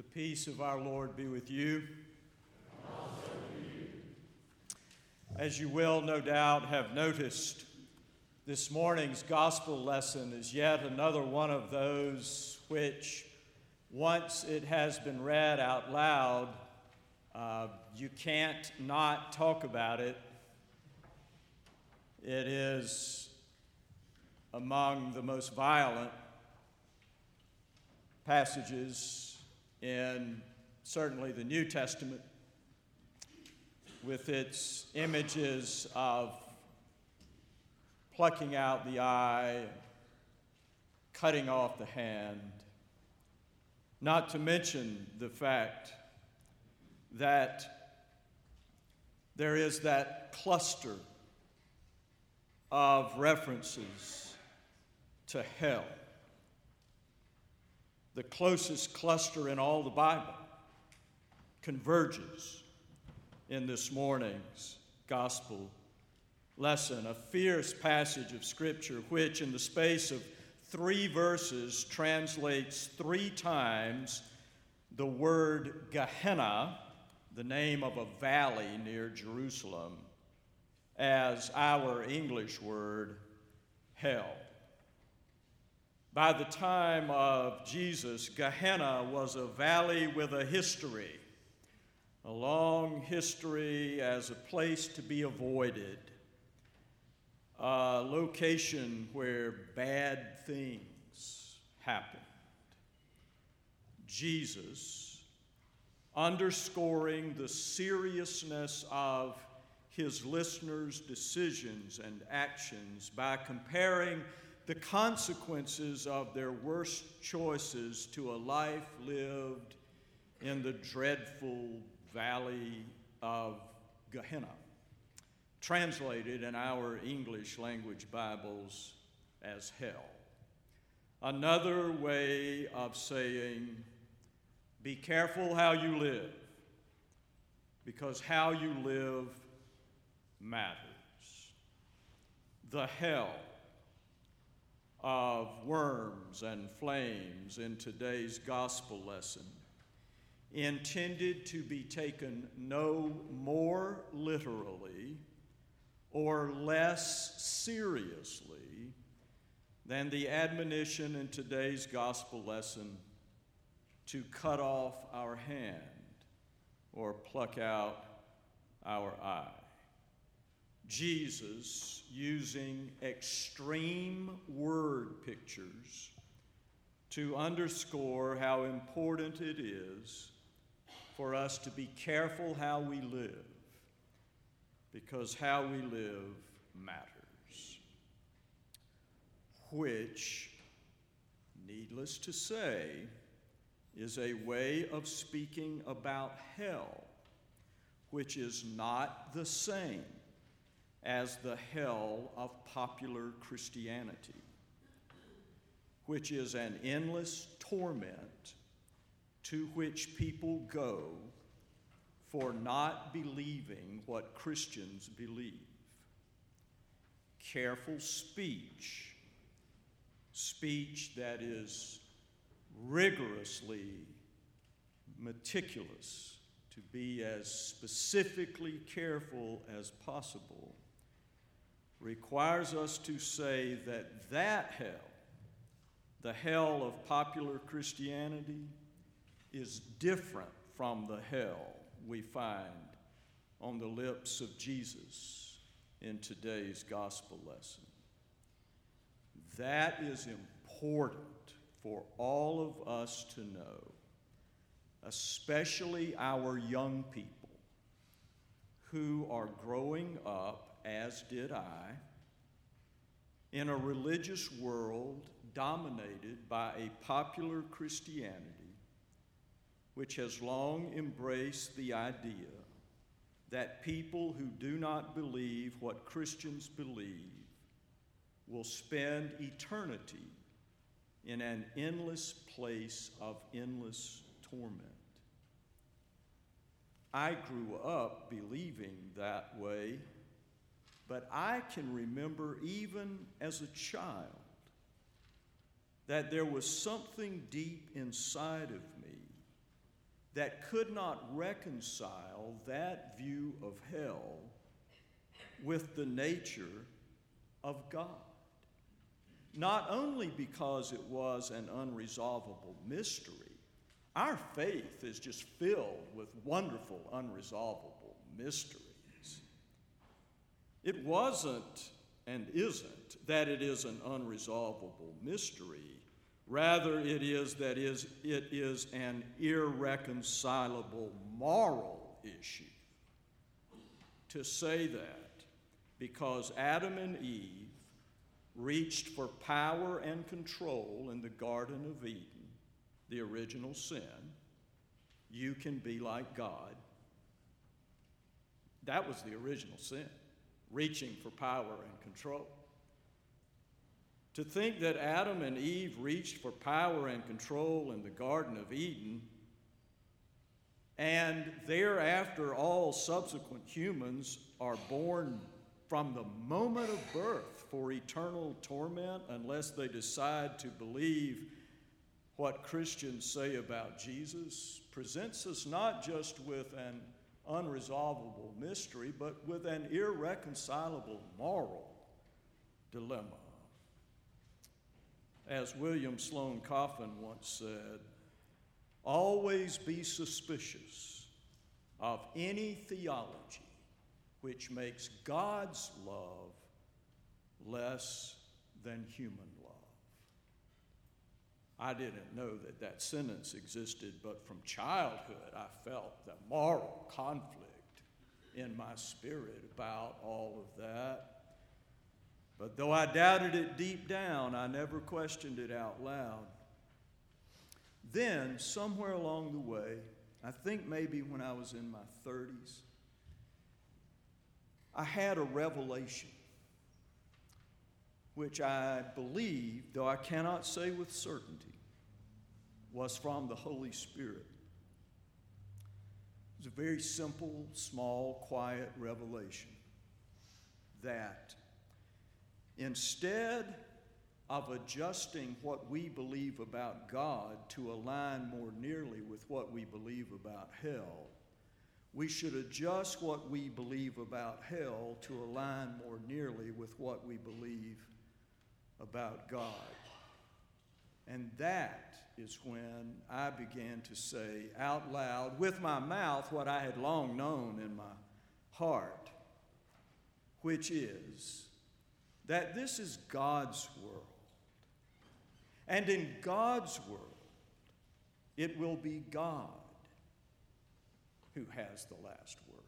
The peace of our Lord be with you. As you will, no doubt, have noticed, this morning's gospel lesson is yet another one of those which, once it has been read out loud, uh, you can't not talk about it. It is among the most violent passages in certainly the New Testament, with its images of plucking out the eye, cutting off the hand, not to mention the fact that there is that cluster of references to hell the closest cluster in all the Bible, converges in this morning's gospel lesson. A fierce passage of Scripture, which in the space of three verses translates three times the word Gehenna, the name of a valley near Jerusalem, as our English word hell. By the time of Jesus, Gehenna was a valley with a history, a long history as a place to be avoided, a location where bad things happened. Jesus, underscoring the seriousness of his listeners' decisions and actions by comparing the consequences of their worst choices to a life lived in the dreadful valley of Gehenna, translated in our English language Bibles as hell. Another way of saying, be careful how you live, because how you live matters. The hell of worms and flames in today's gospel lesson, intended to be taken no more literally or less seriously than the admonition in today's gospel lesson to cut off our hand or pluck out our eye. Jesus using extreme word pictures to underscore how important it is for us to be careful how we live, because how we live matters. Which, needless to say, is a way of speaking about hell, which is not the same as the hell of popular Christianity, which is an endless torment to which people go for not believing what Christians believe. Careful speech, speech that is rigorously meticulous to be as specifically careful as possible requires us to say that that hell, the hell of popular Christianity, is different from the hell we find on the lips of Jesus in today's gospel lesson. That is important for all of us to know, especially our young people who are growing up as did I, in a religious world dominated by a popular Christianity which has long embraced the idea that people who do not believe what Christians believe will spend eternity in an endless place of endless torment. I grew up believing that way but I can remember, even as a child, that there was something deep inside of me that could not reconcile that view of hell with the nature of God. Not only because it was an unresolvable mystery, our faith is just filled with wonderful, unresolvable mysteries. It wasn't and isn't that it is an unresolvable mystery. Rather, it is that is, it is an irreconcilable moral issue. To say that because Adam and Eve reached for power and control in the Garden of Eden, the original sin, you can be like God. That was the original sin, reaching for power and control. To think that Adam and Eve reached for power and control in the Garden of Eden, and thereafter all subsequent humans are born from the moment of birth for eternal torment unless they decide to believe what Christians say about Jesus presents us not just with an unresolvable mystery, but with an irreconcilable moral dilemma. As William Sloane Coffin once said, always be suspicious of any theology which makes God's love less than human. I didn't know that that sentence existed, but from childhood I felt the moral conflict in my spirit about all of that. But though I doubted it deep down, I never questioned it out loud. Then, somewhere along the way, I think maybe when I was in my 30s, I had a revelation, which I believe, though I cannot say with certainty, was from the Holy Spirit. It was a very simple, small, quiet revelation that instead of adjusting what we believe about God to align more nearly with what we believe about hell, we should adjust what we believe about hell to align more nearly with what we believe about God. And that is when I began to say out loud with my mouth what I had long known in my heart, which is that this is God's world. And in God's world, it will be God who has the last word.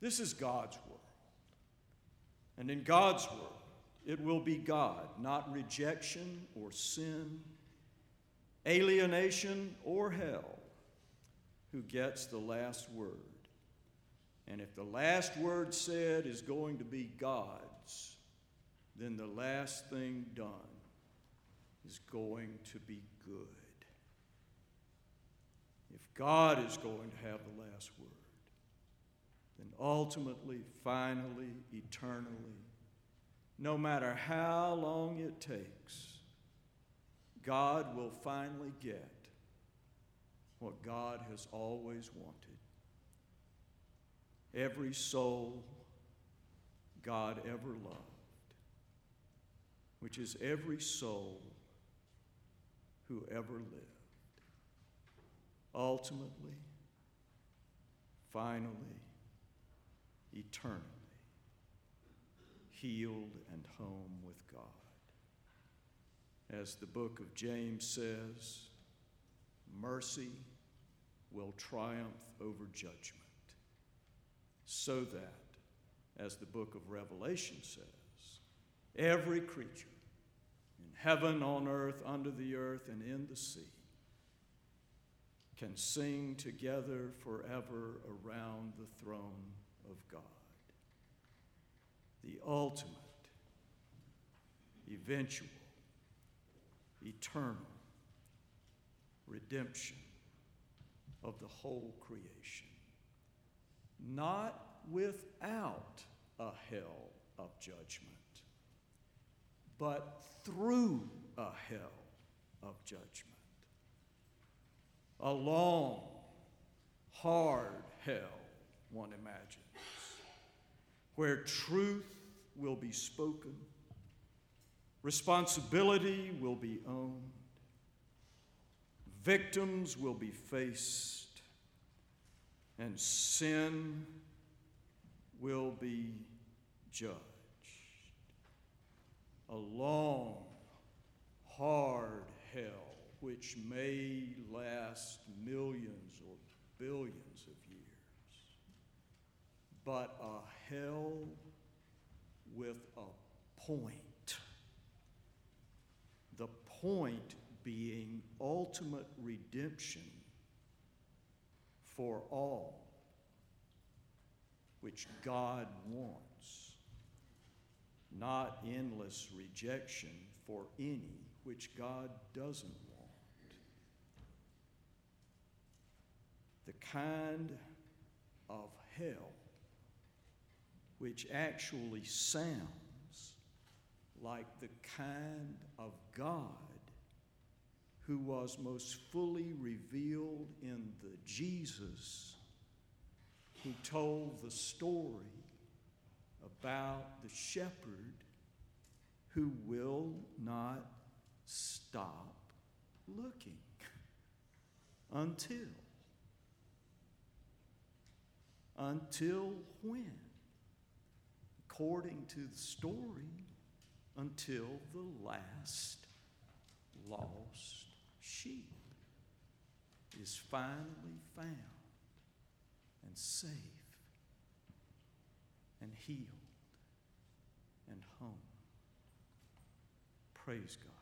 This is God's world. And in God's world, it will be God, not rejection or sin, alienation or hell, who gets the last word. And if the last word said is going to be God's, then the last thing done is going to be good. If God is going to have the last word. Then ultimately, finally, eternally, no matter how long it takes, God will finally get what God has always wanted. Every soul God ever loved, which is every soul who ever lived ultimately, finally, eternally, healed and home with God. As the book of James says, mercy will triumph over judgment, so that, as the book of Revelation says, every creature in heaven, on earth, under the earth, and in the sea can sing together forever around the throne of God. The ultimate, eventual, eternal redemption of the whole creation. Not without a hell of judgment, but through a hell of judgment. A long, hard hell, one imagines, where truth will be spoken, responsibility will be owned, victims will be faced, and sin will be judged. A long, hard hell which may last millions or billions of years, but a hell with a point. The point being ultimate redemption for all, which God wants, not endless rejection for any, which God doesn't want. The kind of hell which actually sounds like the kind of God who was most fully revealed in the Jesus who told the story about the shepherd who will not stop looking until. Until when? According to the story, until the last lost sheep is finally found and safe and healed and home. Praise God.